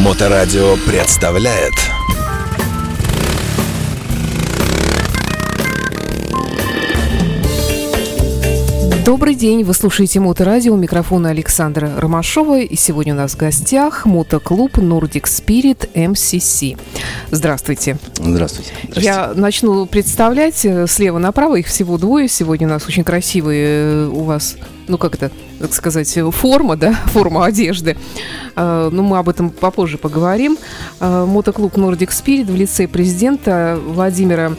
Моторадио представляет Добрый день, вы слушаете Моторадио, у микрофона Александра Ромашова, и сегодня у нас в гостях мотоклуб Nordic Spirit MCC. Здравствуйте. Здравствуйте. Я начну представлять э, слева направо, их всего двое, сегодня у нас очень красивые э, у вас, ну как это, так сказать, форма, да, форма одежды. Э, Ну, мы об этом попозже поговорим. Э, Мотоклуб Nordic Spirit в лице президента Владимира э,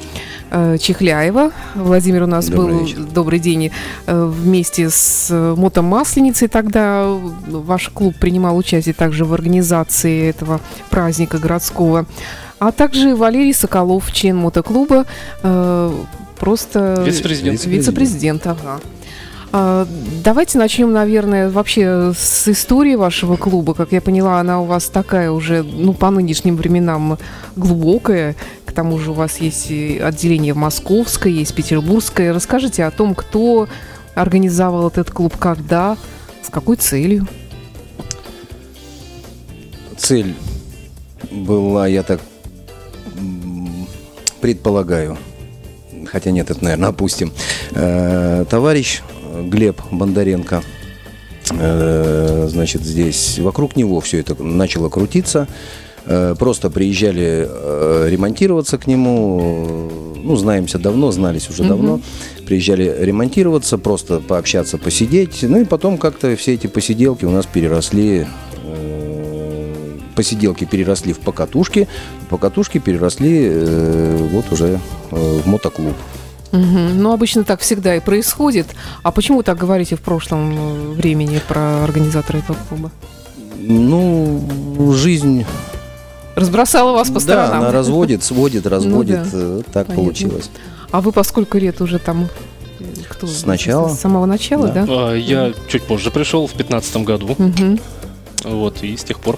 Чехляева. Владимир у нас Добрый был, вечер. добрый день, э, вместе с э, мотомасленицей тогда. Ваш клуб принимал участие также в организации этого праздника городского. А также Валерий Соколов, член мотоклуба, э, просто Вице-президент. вице-президент, ага. А, Давайте начнем, наверное, вообще с истории вашего клуба. Как я поняла, она у вас такая уже, ну, по нынешним временам глубокая. К тому же у вас есть отделение московское, есть петербургское. Расскажите о том, кто организовал этот клуб, когда, с какой целью. Цель была, я так предполагаю, хотя нет, это, наверное, опустим. Э, Товарищ Глеб Бондаренко, э, значит, здесь вокруг него все это начало крутиться. Э, Просто приезжали э, ремонтироваться к нему. Ну, знаемся давно, знались уже давно. Приезжали ремонтироваться, просто пообщаться, посидеть. Ну и потом как-то все эти посиделки у нас переросли посиделки переросли в покатушки, покатушки переросли э, вот уже э, в мотоклуб. Мгм. Ну, обычно так всегда и происходит. А почему вы так говорите в прошлом э, времени про организатора этого клуба? Ну, жизнь, Разбросала вас по да, сторонам. она разводит, сводит, разводит, да. э, так Понятно. получилось. А вы по сколько лет уже там? э, Кто? С начала. С самого начала, да? Да. А, Я чуть позже пришел, в 2015 году. Мгм, Вот, и с тех пор.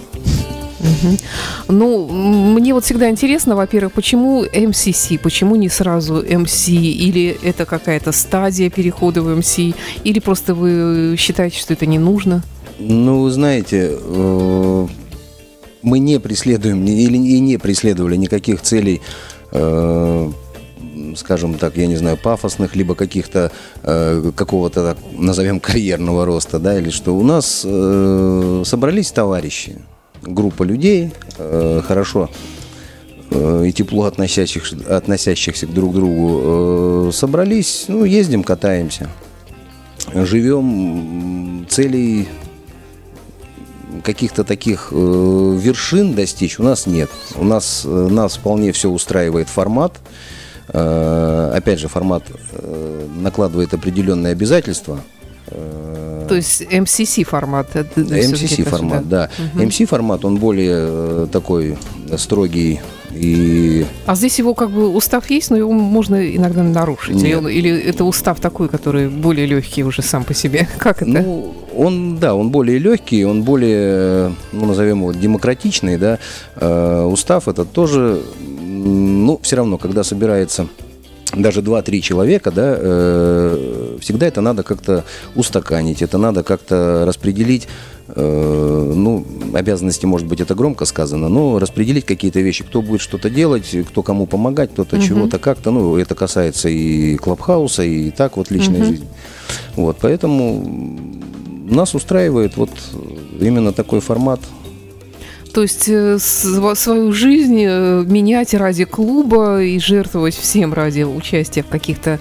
Ну, мне вот всегда интересно, во-первых, почему МСС, почему не сразу МС, или это какая-то стадия перехода в МС, или просто вы считаете, что это не нужно? Ну, знаете, э, мы не преследуем или и не преследовали никаких целей, э, скажем так, я не знаю, пафосных, либо каких-то э, какого-то, назовем, карьерного роста, да, или что. У нас собрались товарищи, группа людей, э, хорошо э, и тепло относящихся, относящихся друг к другу, э, собрались, ну, ездим, катаемся, живем, целей каких-то таких э, вершин достичь у нас нет. У нас, э, нас вполне все устраивает формат. Э, опять же, формат э, накладывает определенные обязательства. Э, То есть МСС формат? э, MCC формат, да. MC формат, он более э, такой строгий и А здесь его как бы устав есть, но его можно иногда нарушить. Или, Нет. он- или это устав такой, который более легкий уже сам по себе? Как это? Ну, он, да, он более легкий, он более, ну, назовем его, демократичный, да. Э, устав это тоже, ну, все равно, когда собирается даже 2-3 человека, да, э, всегда это надо как-то устаканить, это надо как-то распределить, э, ну, обязанности, может быть, это громко сказано, но распределить какие-то вещи, кто будет что-то делать, кто кому помогать, кто-то Мгм. чего-то как-то, ну, это касается и клабхауса, и так вот личной Мгм. жизни. Вот, поэтому нас устраивает вот именно такой формат. То есть э, св- свою жизнь э, менять ради клуба и жертвовать всем ради участия в каких-то,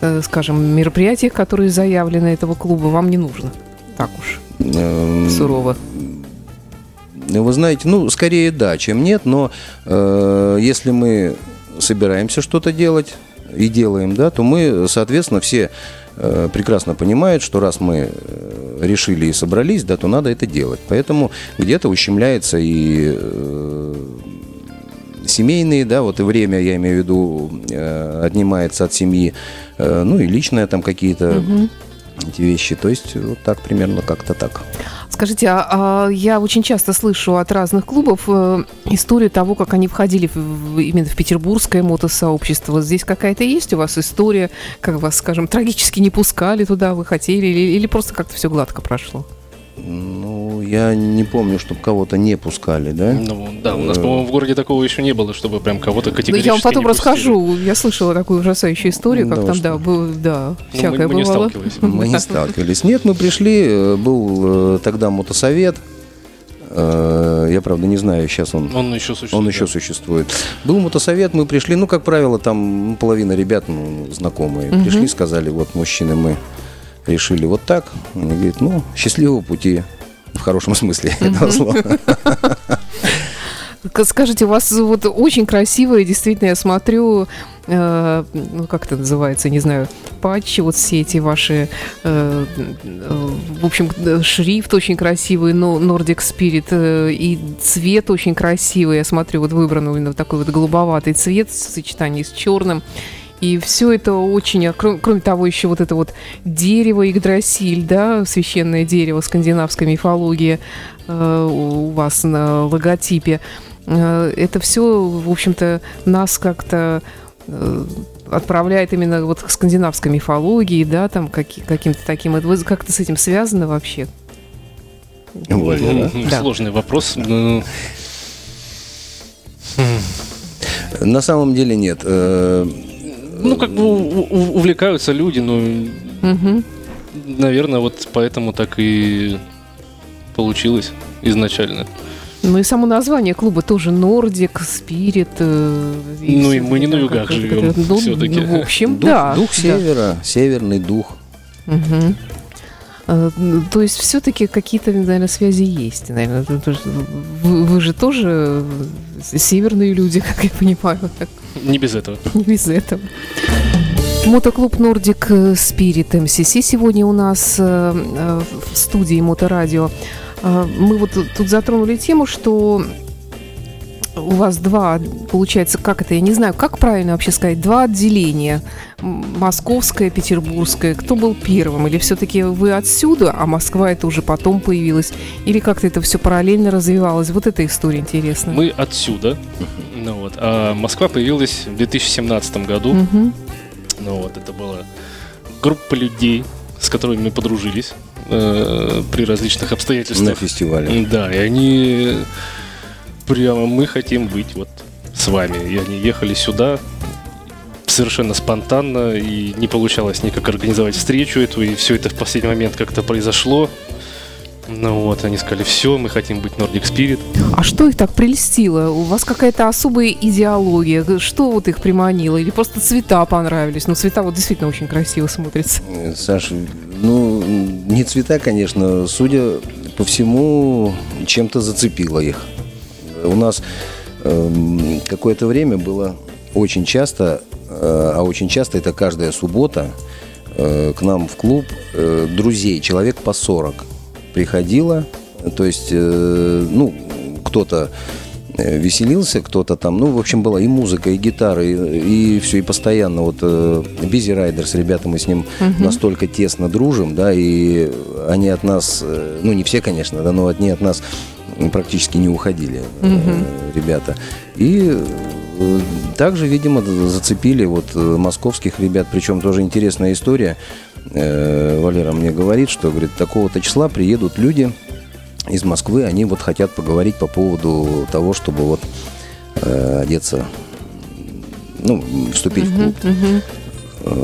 э, скажем, мероприятиях, которые заявлены этого клуба, вам не нужно. Так уж, Эм, сурово. Вы знаете, ну, скорее да, чем нет, но э, если мы собираемся что-то делать и делаем, да, то мы, соответственно, все прекрасно понимают, что раз мы решили и собрались, да, то надо это делать. Поэтому где-то ущемляется и э, семейные, да, вот и время, я имею в виду, э, отнимается от семьи, э, ну и личное там какие-то Мгм. эти вещи. То есть вот так примерно как-то так. Скажите, а, а я очень часто слышу от разных клубов э, историю того, как они входили именно в петербургское мотосообщество. Здесь какая-то есть у вас история, как вас, скажем, трагически не пускали туда, вы хотели, или просто как-то все гладко прошло? Ну, я не помню, чтобы кого-то не пускали, да? Ну, да, у нас, по-моему, в городе такого еще не было, чтобы прям кого-то Да категорически я вам потом не расскажу. Я слышала такую ужасающую историю, как Да там, уж. да, было, да, Ну, мы- всякое мы не бывало. сталкивались. Мы не сталкивались. Нет, мы пришли, э, был э, тогда мотосовет. Э, Я, правда, не знаю, сейчас он Он еще существует. Он еще да. существует. Был мотосовет, мы пришли, ну, как правило, там ну, половина ребят, ну, знакомые, пришли, сказали, вот, мужчины, мы решили вот так. Он говорит, ну, счастливого пути, в хорошем смысле этого слова. Скажите, у вас вот очень красивые, действительно, я смотрю, э, ну как это называется, не знаю, патчи, вот все эти ваши, э, э, в общем, шрифт очень красивый, но Nordic Spirit, э, и цвет очень красивый, я смотрю, вот выбран именно такой вот голубоватый цвет в сочетании с черным. И все это очень, а кроме, кроме того, еще вот это вот дерево Игдрасиль, да, священное дерево скандинавской мифологии э, у вас на логотипе. Э, это все, в общем-то, нас как-то э, отправляет именно вот к скандинавской мифологии, да, там каки- каким-то таким. Это вы как-то с этим связано вообще? Валера. М, Да. Сложный вопрос. Ну, На самом деле нет. Ну, как бы увлекаются люди, но, Мгм. наверное, вот поэтому так и получилось изначально. Ну и само название клуба тоже Nordic, Spirit. э, Ну и мы не на югах живем ну, всё-таки. ну, в общем, Дух, да. дух да. севера, северный дух. Э, ну, То есть все-таки какие-то, наверное, связи есть. Наверное. Вы, вы же тоже э, северные люди, как я понимаю, Не без этого. не без этого. Мотоклуб Nordic Spirit МСС сегодня у нас э, э, в студии Моторадио. Э, Мы вот тут затронули тему, что у вас два, получается, как это, я не знаю, как правильно вообще сказать, два отделения. Московское, Петербургское. Кто был первым? Или все-таки вы отсюда, а Москва это уже потом появилась? Или как-то это все параллельно развивалось? Вот эта история интересная. Мы отсюда. Ну, вот. А Москва появилась в 2017 году. Мгм. Ну вот, это была группа людей, с которыми мы подружились э, при различных На обстоятельствах. фестивале. М, Да, и они прямо мы хотим быть вот с вами. И они ехали сюда совершенно спонтанно, и не получалось никак организовать встречу эту, и все это в последний момент как-то произошло. Ну вот, они сказали, все, мы хотим быть Nordic Spirit. А что их так прельстило? У вас какая-то особая идеология? Что вот их приманило? Или просто цвета понравились? Ну, цвета вот действительно очень красиво смотрятся. Э, Саш, ну, не цвета, конечно, судя по всему, чем-то зацепило их. У нас эм, какое-то время было очень часто, э, а очень часто это каждая суббота, э, к нам в клуб э, друзей, человек по 40 приходило. То есть, э, ну, кто-то э, веселился, кто-то там, ну, в общем, была и музыка, и гитара, и, все, и постоянно вот Бизи Райдерс, ребята, мы с ним настолько тесно дружим, да, и они от нас, э, ну, не все, конечно, да, но одни от нас практически не уходили, э, ребята. И э, также, видимо, зацепили вот э, московских ребят, причем тоже интересная история. Валера мне говорит, что, говорит, такого-то числа приедут люди из Москвы, они вот хотят поговорить по поводу того, чтобы вот одеться, ну, вступить в клуб. Э,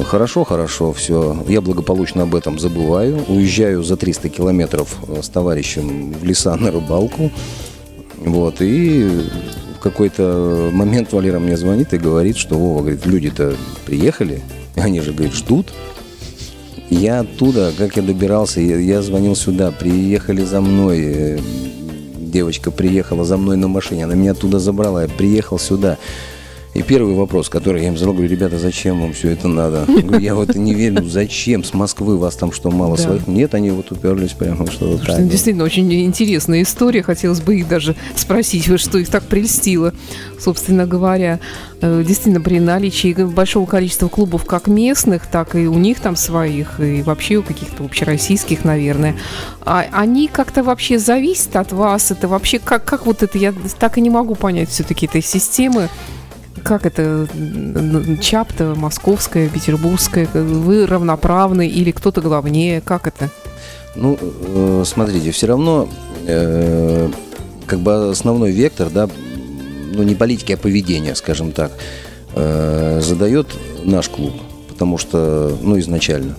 Хорошо, хорошо, все. Я благополучно об этом забываю. Уезжаю за 300 километров э, с товарищем в леса на рыбалку. Вот, и в какой-то момент Валера мне звонит и говорит, что Вова, говорит, люди-то приехали, они же, говорит, ждут. Я оттуда, как я добирался, я, я звонил сюда, приехали за мной, э, девочка приехала за мной на машине, она меня оттуда забрала, я приехал сюда. И первый вопрос, который я им задал, говорю, ребята, зачем вам все это надо? Я вот не верю, зачем? С Москвы вас там что, мало Да. своих? Нет, они вот уперлись прямо, что Потому так. действительно очень интересная история. Хотелось бы их даже спросить, вот что их так прельстило, собственно говоря. Э, Действительно, при наличии большого количества клубов как местных, так и у них там своих, и вообще у каких-то общероссийских, наверное. А они как-то вообще зависят от вас? Это вообще как, как вот это? Я так и не могу понять все-таки этой системы. Как это ЧАП-то, московская, петербургская? Вы равноправны или кто-то главнее? Как это? Ну, э, смотрите, все равно э, как бы основной вектор, да, ну не политики, а поведения, скажем так, э, задает наш клуб, потому что, ну, изначально.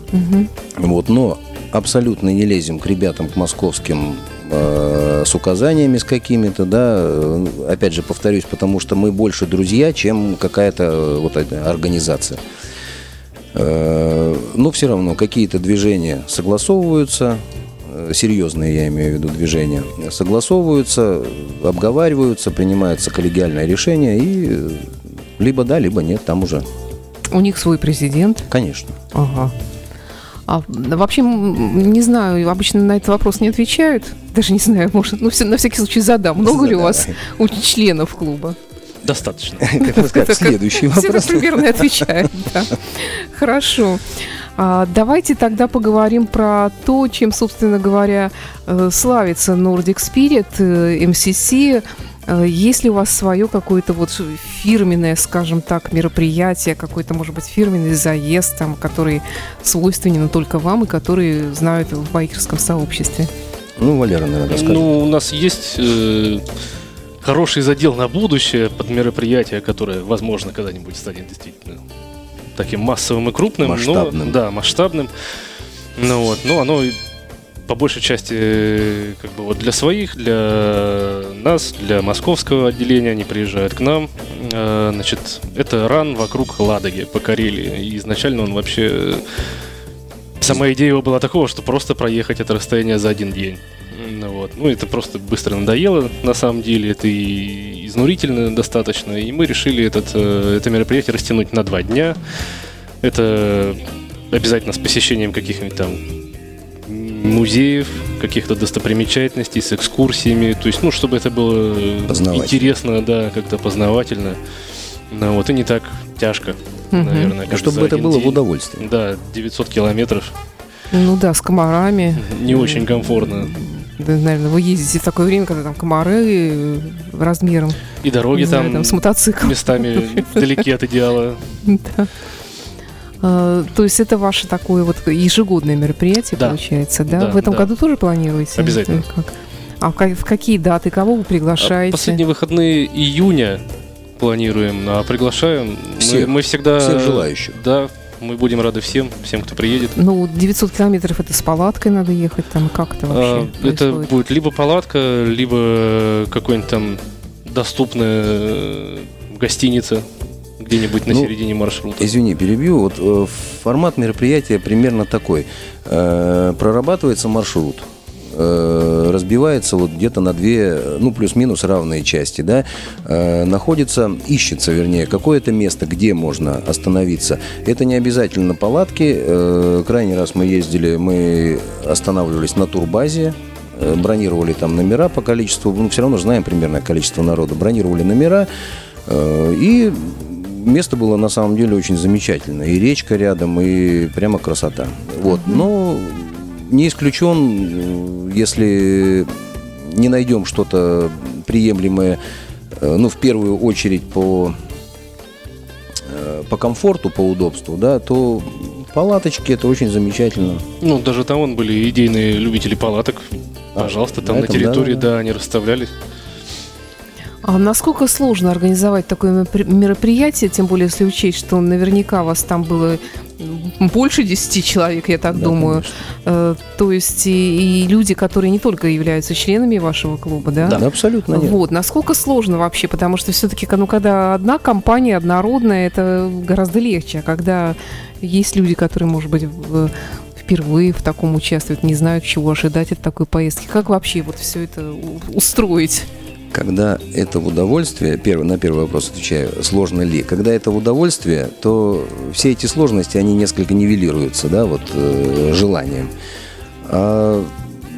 Вот, но абсолютно не лезем к ребятам, к московским э, с указаниями с какими-то, да, э, опять же повторюсь, потому что мы больше друзья, чем какая-то э, вот организация. Э, Но все равно какие-то движения согласовываются, э, серьезные, я имею в виду движения, согласовываются, обговариваются, принимается коллегиальное решение и э, либо да, либо нет, там уже, У них свой президент. конечно. Ага. А вообще, не знаю, обычно на этот вопрос не отвечают. Даже не знаю, может, ну, все, на всякий случай задам. Много ли у вас у членов клуба? Достаточно. Как вы сказать, следующий Все так вопрос. примерно отвечают, да. Хорошо. А, давайте тогда поговорим про то, чем, собственно говоря, э, славится Nordic Spirit, э, MCC. Э, Есть ли у вас свое какое-то вот фирменное, скажем так, мероприятие, какой-то, может быть, фирменный заезд, там, который свойственен только вам и который знают в байкерском сообществе? Ну, Валера, наверное, расскажет. Ну, у нас есть э, хороший задел на будущее под мероприятие, которое, возможно, когда-нибудь станет действительно таким массовым и крупным. но- Масштабным. да, масштабным. Ну вот, но оно и по большей части э, как бы вот для своих, для нас, для московского отделения они приезжают к нам. Э, Значит, это ран вокруг Ладоги по Карелии. И изначально он вообще... э, Сама идея его была такого, что просто проехать это расстояние за один день. Ну, вот. ну, это просто быстро надоело, на самом деле, это и изнурительно достаточно, и мы решили этот, это мероприятие растянуть на два дня. Это обязательно с посещением каких-нибудь там музеев, каких-то достопримечательностей, с экскурсиями, то есть, ну, чтобы это было интересно, да, как-то познавательно, ну, вот, и не так тяжко, Мгм. наверное, как Чтобы это было в день. удовольствие. Да, 900 километров, Ну да, с комарами. не очень комфортно. Да, наверное, вы ездите в такое время, когда там комары э, размером, И дороги не знаю, там, там с мотоциклом. местами далеки от идеала. Да. А, То есть это ваше такое вот ежегодное мероприятие, Да. получается, да? Да, В этом да. году тоже планируете? Обязательно. Как? А в ка- в какие даты, кого вы А приглашаете? Последние выходные июня планируем, а приглашаем. Всех. Мы, мы всегда... Всех желающих. Да, мы будем рады всем, всем, кто приедет. Ну, 900 километров это с палаткой надо ехать, там как это А, вообще Это происходит? будет либо палатка, либо какой-нибудь там доступная э, гостиница где-нибудь на Ну, середине маршрута. Извини, перебью. Вот э, формат мероприятия примерно такой. Э, прорабатывается маршрут. э, разбивается вот где-то на две, ну, плюс-минус равные части, да, Э, находится, ищется, вернее, какое-то место, где можно остановиться. Это не обязательно палатки. Э, крайний раз мы ездили, мы останавливались на турбазе, э, бронировали там номера по количеству, ну, все равно знаем примерное количество народа, бронировали номера, и место было на самом деле очень замечательно. И речка рядом, и прямо красота. Вот. Но не исключен, если не найдем что-то приемлемое, э, ну, в первую очередь по, э, по комфорту, по удобству, да, то палаточки это очень замечательно. Ну, даже там вон были идейные любители палаток. А, Пожалуйста, на там на этом, территории, да. да, они расставлялись. А насколько сложно организовать такое меропри- мероприятие, тем более если учесть, что наверняка вас там было больше 10 человек, я так Да, думаю. конечно. Э, то есть и, и люди, которые не только являются членами вашего клуба, да? Да, абсолютно нет. Вот, насколько сложно вообще, потому что все-таки, ну, когда одна компания однородная, это гораздо легче, а когда есть люди, которые, может быть, в- впервые в таком участвуют, не знают, чего ожидать от такой поездки. Как вообще вот все это устроить? Когда это в удовольствие, первый, на первый вопрос отвечаю, сложно ли? Когда это в удовольствие, то все эти сложности, они несколько нивелируются, да, вот э, желанием. А,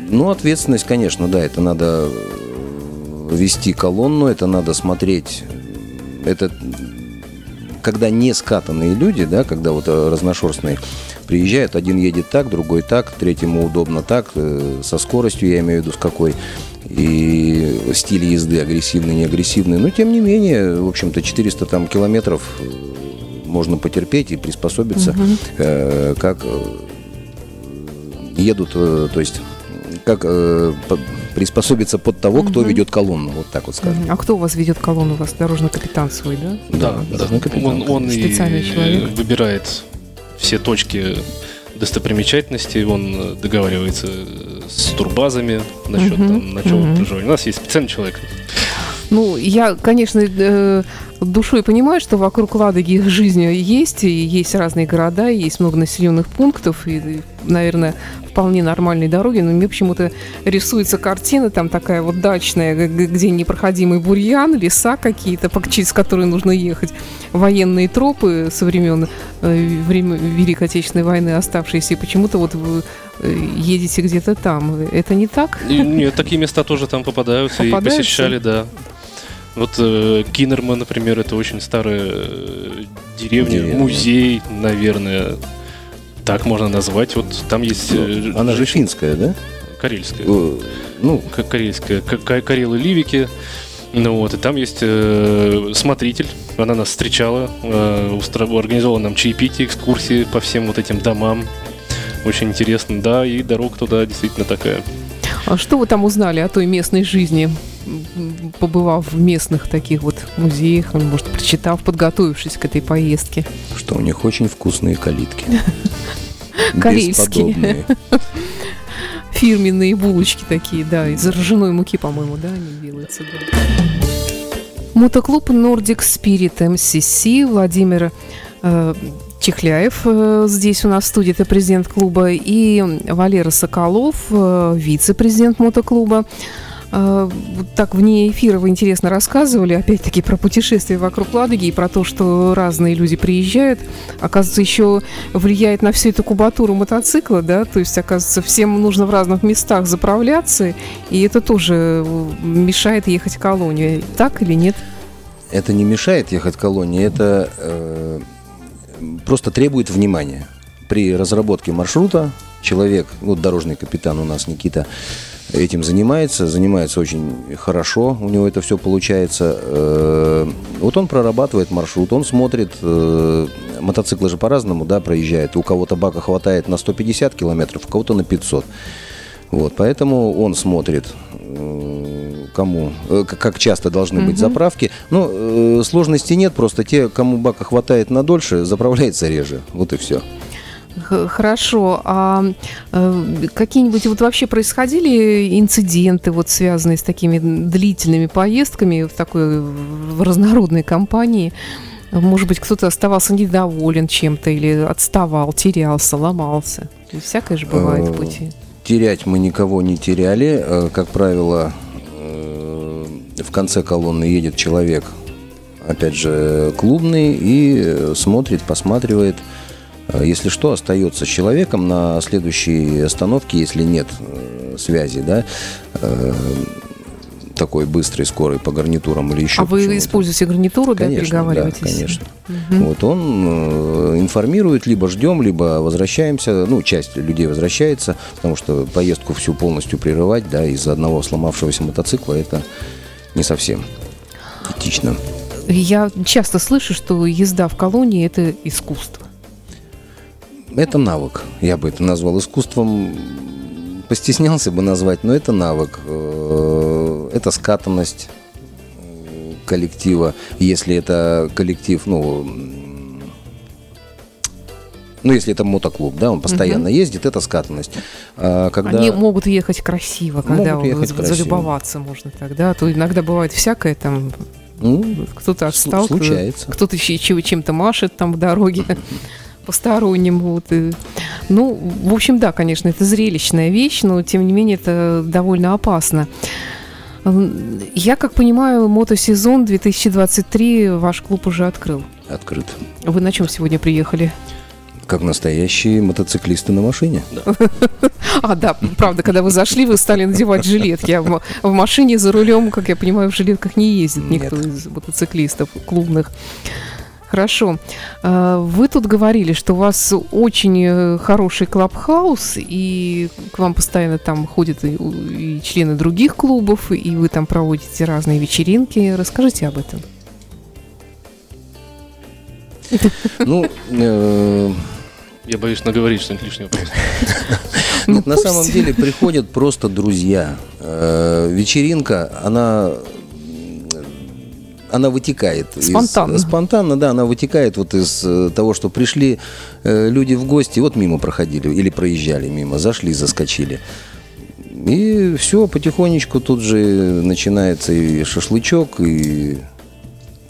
ну, ответственность, конечно, да, это надо э, вести колонну, это надо смотреть, это когда не скатанные люди, да, когда вот э, разношерстные приезжают, один едет так, другой так, третьему удобно так, э, со скоростью, я имею в виду, с какой, и стиль езды агрессивный, не агрессивный, но тем не менее, в общем-то, 400 там километров э, можно потерпеть и приспособиться, э, как э, едут, э, то есть как э, по- приспособиться под того, кто ведет колонну, вот так вот скажем. А кто у вас ведет колонну? У вас дорожный капитан свой, да? Да, дорожный капитан. Он, он и Специальный человек. выбирает все точки достопримечательностей, он договаривается с турбазами насчет Мгм, там, ночевого мгм. проживания. У нас есть специальный человек. Ну, я, конечно, э, душой понимаю, что вокруг Ладоги их жизнь есть, и есть разные города, и есть много населенных пунктов, и, наверное, вполне нормальные дороги, но мне почему-то рисуется картина там такая вот дачная, где непроходимый бурьян, леса какие-то, через которые нужно ехать, военные тропы со времен э, время Великой Отечественной войны оставшиеся, и почему-то вот вы э, едете где-то там. Это не так? Нет, такие места тоже там попадаются, Попадаются? и посещали, да. Вот э, Кинерма, например, это очень старая э, деревня, Деревня. музей, наверное, так можно назвать. Вот там есть э, Она же финская, да? карельская. Э, Ну, К- Карельская, К- К- Карелы Ливики. Ну вот, и там есть э, смотритель, она нас встречала, э, устро- организовала нам чаепитие, экскурсии по всем вот этим домам. Очень интересно, да, и дорога туда действительно такая. А что вы там узнали о той местной жизни, побывав в местных таких вот музеях, может, прочитав, подготовившись к этой поездке? что у них очень вкусные калитки. Корейские. Фирменные булочки такие, да, из ржаной муки, по-моему, да, они делаются. да. Мотоклуб Nordic Spirit MCC Владимир э, Чехляев э, здесь у нас в студии, это президент клуба, и Валера Соколов, э, вице-президент мотоклуба. Вот так вне эфира вы интересно рассказывали, опять-таки, про путешествия вокруг Ладоги и про то, что разные люди приезжают. Оказывается, еще влияет на всю эту кубатуру мотоцикла, да, то есть, оказывается, всем нужно в разных местах заправляться, и это тоже э, мешает ехать в колонию. Так или нет? Это не мешает ехать колонии, это э, просто требует внимания. При разработке маршрута человек, вот дорожный капитан у нас Никита, этим занимается, занимается очень хорошо, у него это все получается. Э, вот он прорабатывает маршрут, он смотрит, э, мотоциклы же по-разному, да, проезжают. У кого-то бака хватает на 150 километров, у кого-то на 500. Вот, поэтому он смотрит, э, кому, как часто должны быть заправки. Ну, сложности нет, просто те, кому бака хватает на дольше, заправляется реже. Вот и все. Хорошо. А э, какие-нибудь вот вообще происходили инциденты, вот связанные с такими длительными поездками в такой в разнородной компании? Может быть, кто-то оставался недоволен чем-то или отставал, терялся, ломался. Всякое же бывает в Э, пути. Терять мы никого не теряли. Э, Как правило, в конце колонны едет человек, опять же, клубный, и смотрит, посматривает. Э, Если что, остается с человеком на следующей остановке, если нет э, связи, да, э, такой быстрой, скорой по гарнитурам или еще А вы используете гарнитуру, да, Конечно, переговариваетесь? да, конечно. Мгм. Вот он информирует, либо ждем, либо возвращаемся. Ну, часть людей возвращается, потому что поездку всю полностью прерывать, да, из-за одного сломавшегося мотоцикла, это не совсем этично. Я часто слышу, что езда в колонии – это искусство. Это навык. Я бы это назвал искусством. Постеснялся бы назвать, но это навык. Э, Это скатанность э, коллектива. Если это коллектив, ну, ну, если это мотоклуб, да, он постоянно ездит, это скатанность. А когда... Они могут ехать красиво, когда Могут ехать красиво. залюбоваться можно тогда. А то иногда бывает всякое там, Ну, кто-то отстал, случается. кто-то чем-то машет там в дороге постороннему. Вот, и- Ну, в общем, да, конечно, это зрелищная вещь, но тем не менее это довольно опасно. Я, как понимаю, мотосезон 2023 ваш клуб уже открыл. открыт. Вы на чем сегодня приехали? Как настоящие мотоциклисты на машине. А, да, правда, когда вы зашли, вы стали надевать жилетки. А в, в машине за рулем, как я понимаю, в жилетках не ездит никто Нет. из мотоциклистов клубных. Хорошо. А, Вы тут говорили, что у вас очень э, хороший клабхаус, и к вам постоянно там ходят и, и члены других клубов, и вы там проводите разные вечеринки. Расскажите об этом. Ну, э, Я боюсь наговорить что-нибудь лишнего. Ну, Нет, на самом деле приходят просто друзья. Э, Вечеринка, она она вытекает. из- Спонтанно. спонтанно, да, она вытекает вот из э, того, что пришли э, люди в гости, вот мимо проходили или проезжали мимо, зашли, заскочили. И все, потихонечку тут же начинается и шашлычок, и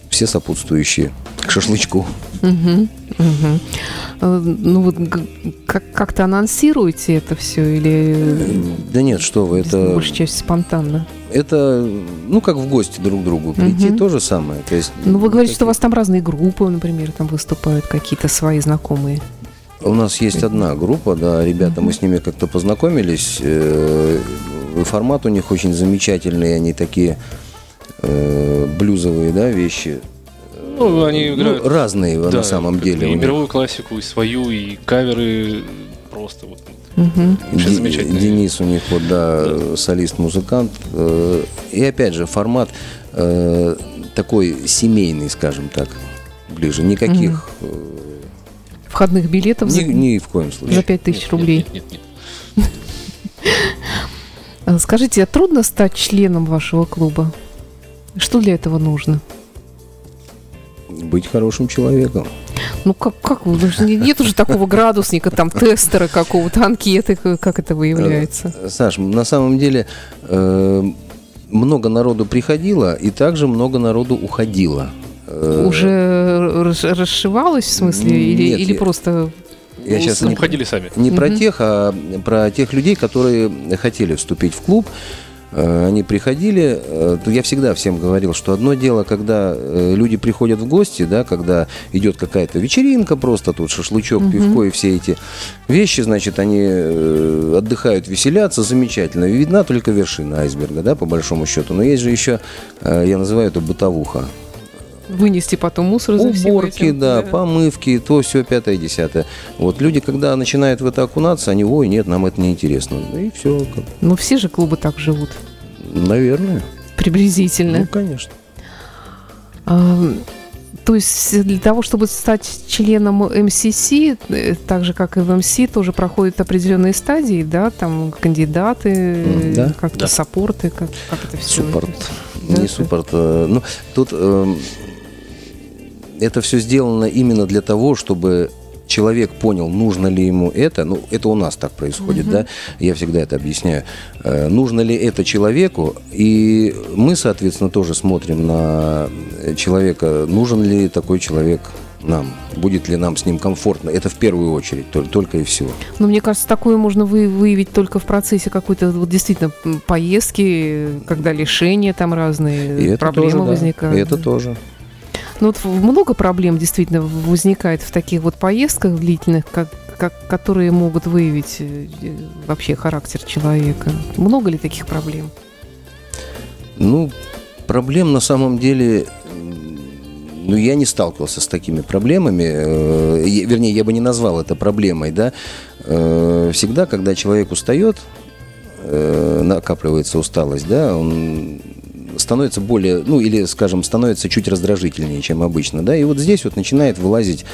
все сопутствующие к шашлычку. Мгм. Э, Ну вот как- как-то анонсируете это все или Да нет, что вы, это... большая часть спонтанно? Это, ну, как в гости друг к другу прийти, Мгм. то же самое. То есть, Ну вы говорите, что у вас там разные группы, например, там выступают какие-то свои знакомые. У нас есть одна группа, да, ребята, мы с ними как-то познакомились. э, формат у них очень замечательный, они такие э, блюзовые, да, вещи. Ну, они Ну, играют разные да, на самом деле. И них. мировую классику, и свою, и каверы просто вот. Замечательно. Денис у них вот, да, солист-музыкант. Э, И опять же, формат э, такой семейный, скажем так, ближе. Никаких, э, Входных билетов ни, за, ни в коем случае. за 5000 Нет, рублей. Нет, нет, нет, нет. Скажите, а трудно стать членом вашего клуба? Что для этого нужно? Быть хорошим человеком. Ну как, как вы, не- нет уже такого градусника, там тестера какого-то, анкеты, к- как это выявляется? Э, Саш, на самом деле э, много народу приходило, и также много народу уходило. Э, Уже рас- расшивалось в смысле, или, Нет, или я- просто Я сейчас Ну, не, уходили сами. не про Мгм. тех, а про тех людей, которые хотели вступить в клуб. Э, Они приходили, э, я всегда всем говорил, что одно дело, когда э, люди приходят в гости, да, когда идет какая-то вечеринка, просто тут шашлычок, Мгм. пивко и все эти вещи, значит, они отдыхают, веселятся, замечательно. Видна только вершина айсберга, да, по большому счету. Но есть же еще, я называю это бытовуха. Вынести потом мусор за Уборки, этим. да, помывки, то все пятое, десятое. Вот люди, когда начинают в это окунаться, они, ой, нет, нам это не интересно. И все, Ну все же клубы так живут, наверное. приблизительно. Ну, конечно. А, То есть для того, чтобы стать членом МСС, э, так же как и в МС, тоже проходят определенные стадии, да, там кандидаты, да. как-то Да. саппорты, как, как это все. Суппорт. Да, Не то- суппорт. э, Ну, тут эм, это все сделано именно для того, чтобы человек понял, нужно ли ему это. Ну, это у нас так происходит, да. Я всегда это объясняю. Э, Нужно ли это человеку? И мы, соответственно, тоже смотрим на человека, нужен ли такой человек нам, будет ли нам с ним комфортно. Это в первую очередь, только, только и всего. Но мне кажется, такое можно вы- выявить только в процессе какой-то вот действительно поездки, когда лишения там разные, И это проблемы тоже, да. возникают. И это тоже. Ну вот много проблем действительно возникает в таких вот поездках длительных, как, как, которые могут выявить э, э, вообще характер человека. Много ли таких проблем? Ну, проблем на самом деле, ну, я не сталкивался с такими проблемами. э, Вернее, я бы не назвал это проблемой, да. Э, Всегда, когда человек устает, э, накапливается усталость, да, он становится более, ну, или, скажем, становится чуть раздражительнее, чем обычно, да, и вот здесь вот начинает вылазить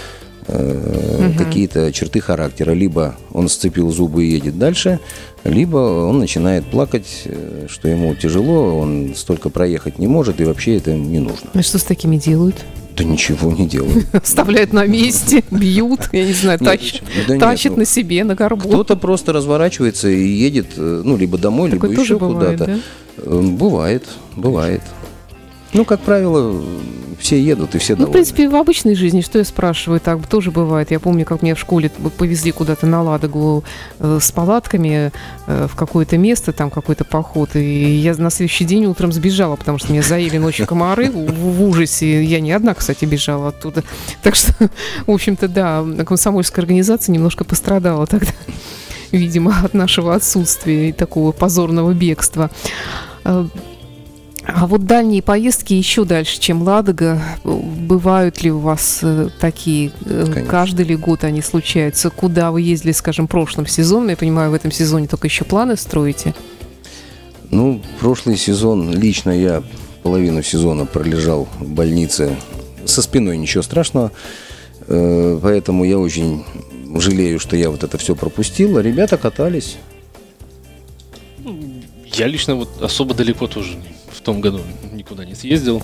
э, Мгм. какие-то черты характера. Либо он сцепил зубы и едет дальше, либо он начинает плакать, э, что ему тяжело, он столько проехать не может, и вообще это не нужно. А что с такими делают? Да ничего не делает. Оставляют на месте, бьют, я не знаю, Нет, тащат, да нет, тащат ну, на себе, на горбу. Кто-то просто разворачивается и едет, э, ну, либо домой, Такое либо еще куда-то. да? Бывает, бывает. Ну, как правило, все едут и все Ну, в довольны. принципе, в обычной жизни, что я спрашиваю, так тоже бывает. Я помню, как меня в школе повезли куда-то на Ладогу э, с палатками э, в какое-то место, там какой-то поход. И я на следующий день утром сбежала, потому что меня заели ночью комары в, в ужасе. Я не одна, кстати, бежала оттуда. Так что, в общем-то, да, комсомольская организация немножко пострадала тогда, видимо, от нашего отсутствия и такого позорного бегства. Э, а вот дальние поездки еще дальше, чем Ладога, бывают ли у вас э, такие? Э, Конечно. Каждый ли год они случаются? Куда вы ездили, скажем, прошлым сезоном? Я понимаю, в этом сезоне только еще планы строите. Ну, прошлый сезон, лично я половину сезона пролежал в больнице. Со спиной ничего страшного. Э, Поэтому я очень жалею, что я вот это все пропустил. А ребята катались. Я лично вот особо далеко тоже в том году никуда не съездил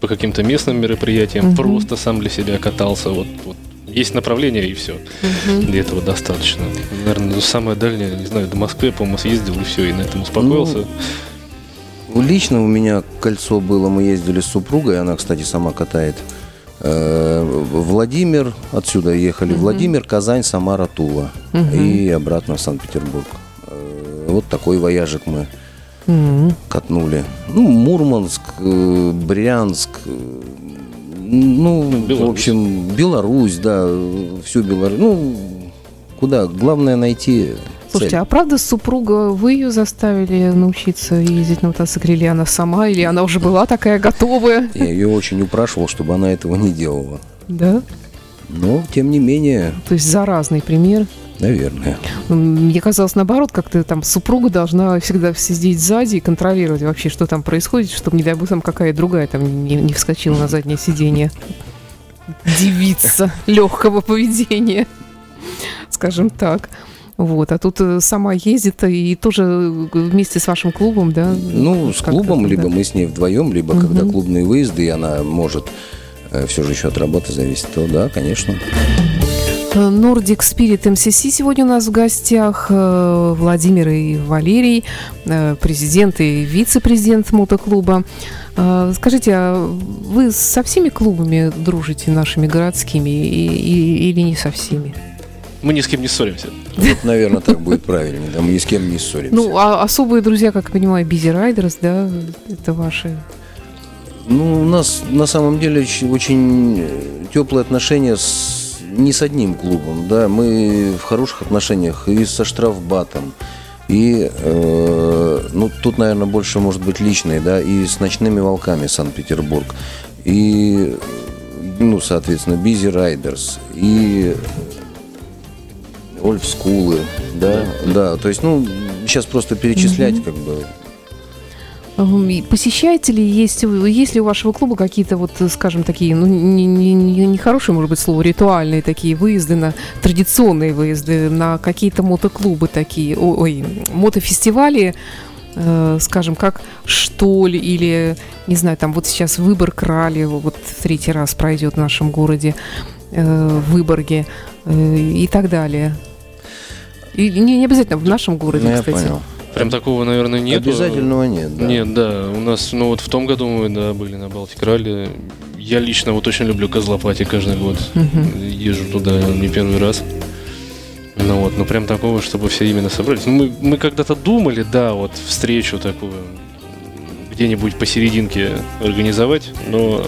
по каким-то местным мероприятиям, Мгм. просто сам для себя катался. Вот, вот есть направление и все. Для этого достаточно. Наверное, самое дальнее, не знаю, до Москвы, по-моему, съездил и все, и на этом успокоился. Ну, Лично у меня кольцо было, мы ездили с супругой, она, кстати, сама катает. Э, Владимир, отсюда ехали, Владимир, Казань, Самара, Тула. И обратно в Санкт-Петербург. Вот такой вояжик мы Мгм. катнули. Ну, Мурманск, э, Брянск, э, ну, Беларусь. в общем, Беларусь, да, всю Беларусь. Ну, куда? Главное найти Слушайте, цель. а правда супруга, вы ее заставили научиться ездить на мотоцикле, или она сама, или она уже была такая готовая? Я ее очень упрашивал, чтобы она этого не делала. Да? Но, тем не менее, То есть заразный пример. Наверное. М, Мне казалось, наоборот, как-то там супруга должна всегда сидеть сзади и контролировать вообще, что там происходит, чтобы, не дай бог, там какая другая там не, не вскочила на заднее сиденье. Девица легкого поведения, скажем так. Вот, а тут э, сама ездит и тоже э, вместе с вашим клубом, да? Ну, с клубом, да. либо мы с ней вдвоем, либо Мгм. когда клубные выезды, и она может все же еще от работы зависит, то да, конечно. Э, Nordic Spirit MCC сегодня у нас в гостях э, Владимир и Валерий, э, президент и вице-президент мотоклуба. Скажите, а вы со всеми клубами дружите нашими городскими и- или не со всеми? Мы ни с кем не ссоримся. Вот, наверное, так будет правильнее. Да, мы ни с кем не ссоримся. Ну, а особые друзья, как я понимаю, Бизи Райдерс, да, это ваши. Ну, у нас на самом деле очень- очень теплые отношения с, не с одним клубом, да, мы в хороших отношениях и со штрафбатом, и, э, ну, тут, наверное, больше может быть личные, да, и с ночными волками Санкт-Петербург, и, ну, соответственно, Бизи Райдерс, и Ольф Скулы, да, да, то есть, ну, сейчас просто перечислять, как бы, Посещаете ли, есть, есть ли у вашего клуба какие-то, вот, э, скажем, такие, ну, не, не, не- не хорошие, может быть, слово, ритуальные такие выезды, на традиционные выезды, на какие-то мотоклубы такие, ой, мотофестивали, э, скажем, как Штоль или, не знаю, там вот сейчас Выбор Крали, вот в третий раз пройдет в нашем городе, э, в Выборге и так далее. И не, не обязательно в нашем городе, ну, я кстати. понял. Прям такого, наверное, нет. Обязательного нет, да. Нет, да. У нас, ну вот в том году мы, да, были на Балтик Ралли. Я лично вот очень люблю Козлопати каждый год. Езжу туда не первый раз. Ну вот, ну прям такого, чтобы все именно собрались. Ну, мы, мы когда-то думали, да, вот встречу такую где-нибудь посерединке организовать, но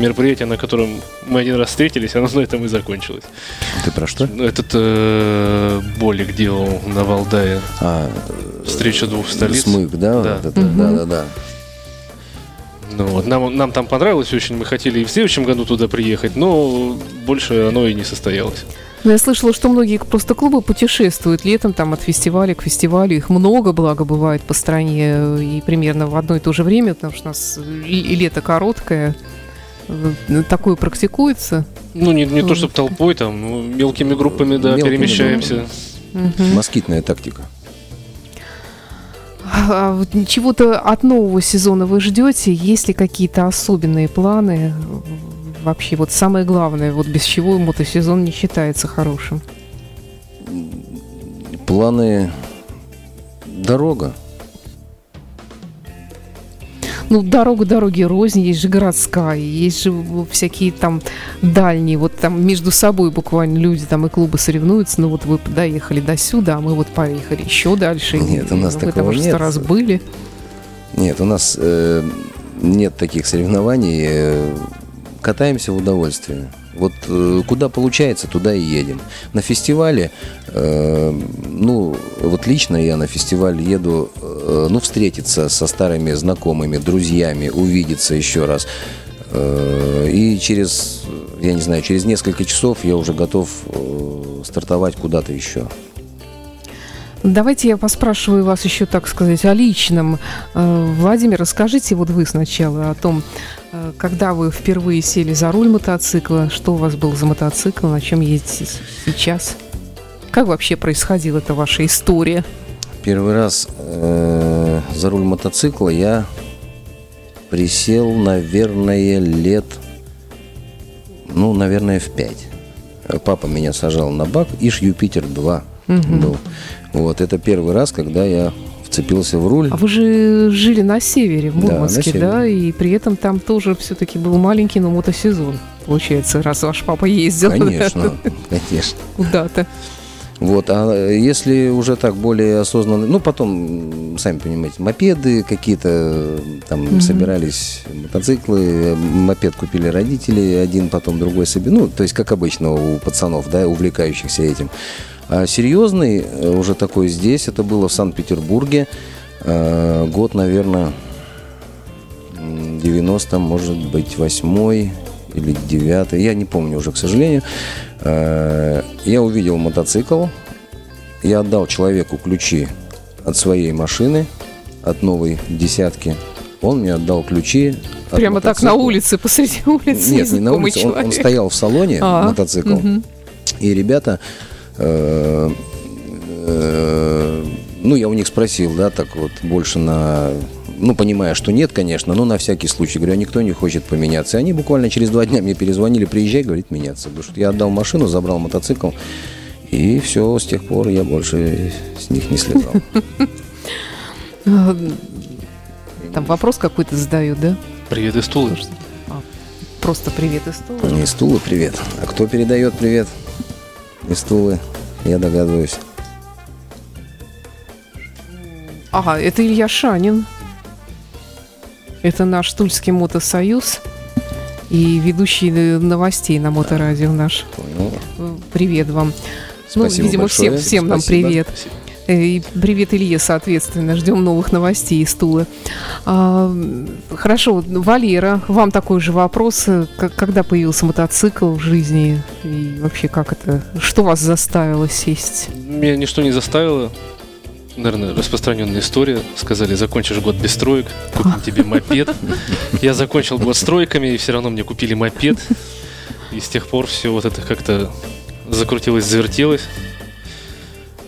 мероприятие, на котором мы один раз встретились, оно на этом и закончилось. Ты про что? Этот э, Болик делал на Валдае А, встречу двух столиц. Смык, да? Да. Вот это, Мгм. да, да, да. Ну, вот, нам, нам там понравилось очень, мы хотели и в следующем году туда приехать, но больше оно и не состоялось. Ну, я слышала, что многие просто клубы путешествуют летом там от фестиваля к фестивалю. Их много, благо, бывает по стране и примерно в одно и то же время, потому что у нас и, лето короткое. Э, Такое практикуется. Ну, не, не то, чтобы толпой, там, мелкими группами, да, Мелкими перемещаемся. Мгм. Москитная тактика. А чего-то от нового сезона вы ждете? Есть ли какие-то особенные планы? Вообще, вот самое главное, вот без чего мотосезон не считается хорошим. Планы дорога. Ну, дорога дороги рознь, есть же городская, есть же всякие там дальние, вот там между собой буквально люди там и клубы соревнуются, ну вот вы доехали до сюда, а мы вот поехали еще дальше. Нет, у нас вы такого нет. раз были. Нет, у нас э, нет таких соревнований. э, катаемся в удовольствие. Вот э, куда получается, туда и едем. На фестивале, э, ну, вот лично я на фестиваль еду, э, ну, встретиться со старыми знакомыми, друзьями, увидеться еще раз. И через, я не знаю, через несколько часов я уже готов стартовать куда-то еще. Давайте я поспрашиваю вас еще, так сказать, о личном. Э, Владимир, расскажите вот вы сначала о том, э, когда вы впервые сели за руль мотоцикла, что у вас был за мотоцикл, на чем ездите сейчас? Как вообще происходила эта ваша история? Первый раз э, за руль мотоцикла я присел, наверное, лет, ну, наверное, в пять. Папа меня сажал на бак, Иш Юпитер 2 был. Вот, это первый раз, когда я вцепился в руль. А вы же жили на севере, в Да, Мурманске, севере. да, и при этом там тоже все-таки был маленький, но мотосезон, получается, раз ваш папа ездил Конечно, конечно. куда-то. Вот, а если уже так более осознанно, ну, потом, сами понимаете, мопеды какие-то, там, Мгм. собирались мотоциклы, мопед купили родители, один, потом другой себе, ну, то есть, как обычно у пацанов, да, увлекающихся этим. А серьезный э, уже такой здесь, это было в Санкт-Петербурге, э, год, наверное, м, 90, может быть, восьмой или девятый, я не помню уже, к сожалению. Э, Я увидел мотоцикл, я отдал человеку ключи от своей машины, от новой десятки. Он мне отдал ключи. от Прямо так на мотоцикла. улице, посреди улицы, Нет, не на улице, он, он стоял в салоне, А, мотоцикл. мгм. И ребята, ну, я у них спросил, да, так вот, больше на, ну, понимая, что нет, конечно, но на всякий случай. Говорю, а никто не хочет поменяться. И они буквально через два дня мне перезвонили, приезжай, говорит, меняться. Потому что я отдал машину, забрал мотоцикл, и все, с тех пор я больше с них не слезал. А, Там вопрос какой-то задают, да? Привет из Тулы. А, Просто привет из стула. Не из Тулы привет. А кто передает привет? Из Тулы, я догадываюсь. Ага, это Илья Шанин. Это наш Тульский мотосоюз и ведущий э, новостей на моторадио наш. Понял. Привет вам. Спасибо ну, видимо, большое. всем, всем нам Спасибо. привет. Э, И привет Илье, соответственно. Ждем новых новостей из Тулы. А, хорошо, Валера, вам такой же вопрос. Э, к- Когда появился мотоцикл в жизни? И вообще, как это? Что вас заставило сесть? Меня ничто не заставило. Наверное, распространенная история. Сказали, закончишь год без строек, купим тебе мопед. Я закончил год стройками, и все равно мне купили мопед. И с тех пор все вот это как-то закрутилось, завертелось.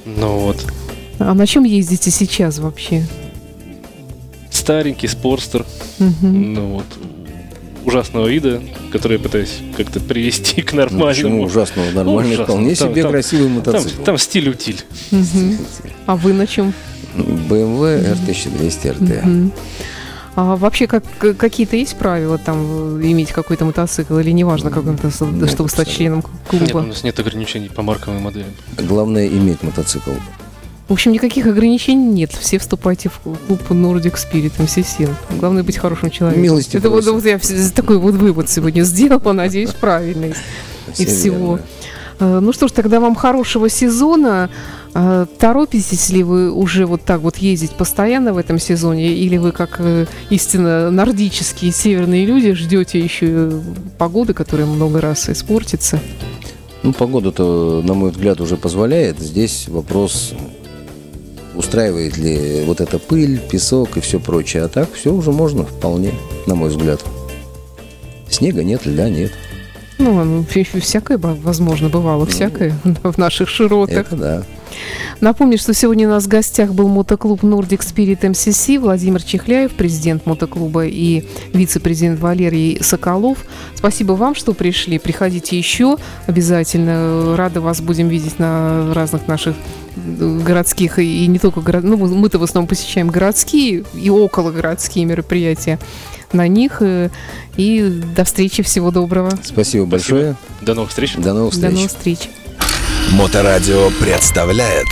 Ну вот. А на чем ездите сейчас вообще? Старенький спорстер. Мгм. Ну вот. Ужасного вида, который я пытаюсь как-то привести к Ну, почему нормальному. ужасного? Нормальный, ужасно. вполне Там- себе там- красивый Там, мотоцикл. там стиль-утиль. Мгм. А вы на чем? BMW R1200 RT. Мгм. А вообще, как, какие-то есть правила там э, иметь какой-то мотоцикл или неважно, как он, чтобы стать членом Нет, у клуба? нас нет ограничений по маркам и моделям. Главное иметь мотоцикл. В общем, никаких ограничений нет. Все вступайте в клуб Nordic Spirit MCC. Главное быть хорошим человеком. Милости Это вот, просим. вот я вс- такой вот вывод сегодня сделала, надеюсь, правильный. Всё всего. верно. Э, Ну что ж, тогда вам хорошего сезона. Э, Торопитесь ли вы уже вот так вот ездить постоянно в этом сезоне? Или вы, как э, истинно нордические северные люди, ждете еще погоды, которая много раз испортится? Ну, погода-то, на мой взгляд, уже позволяет. Здесь вопрос, устраивает ли вот эта пыль, песок и все прочее. А так все уже можно вполне, на мой взгляд. Снега нет, льда нет. Ну, ну, всякое возможно бывало, всякое в наших широтах. Это да. Напомню, что сегодня у нас в гостях был мотоклуб Nordic Spirit MCC, Владимир Чехляев, президент мотоклуба и вице-президент Валерий Соколов. Спасибо вам, что пришли. Приходите еще обязательно. Рады вас будем видеть на разных наших э, городских и не только город... ну мы-то в основном посещаем городские и окологородские мероприятия на них э, и до встречи всего доброго Спасибо большое. До новых встреч. До новых до встреч. новых встреч Моторадио представляет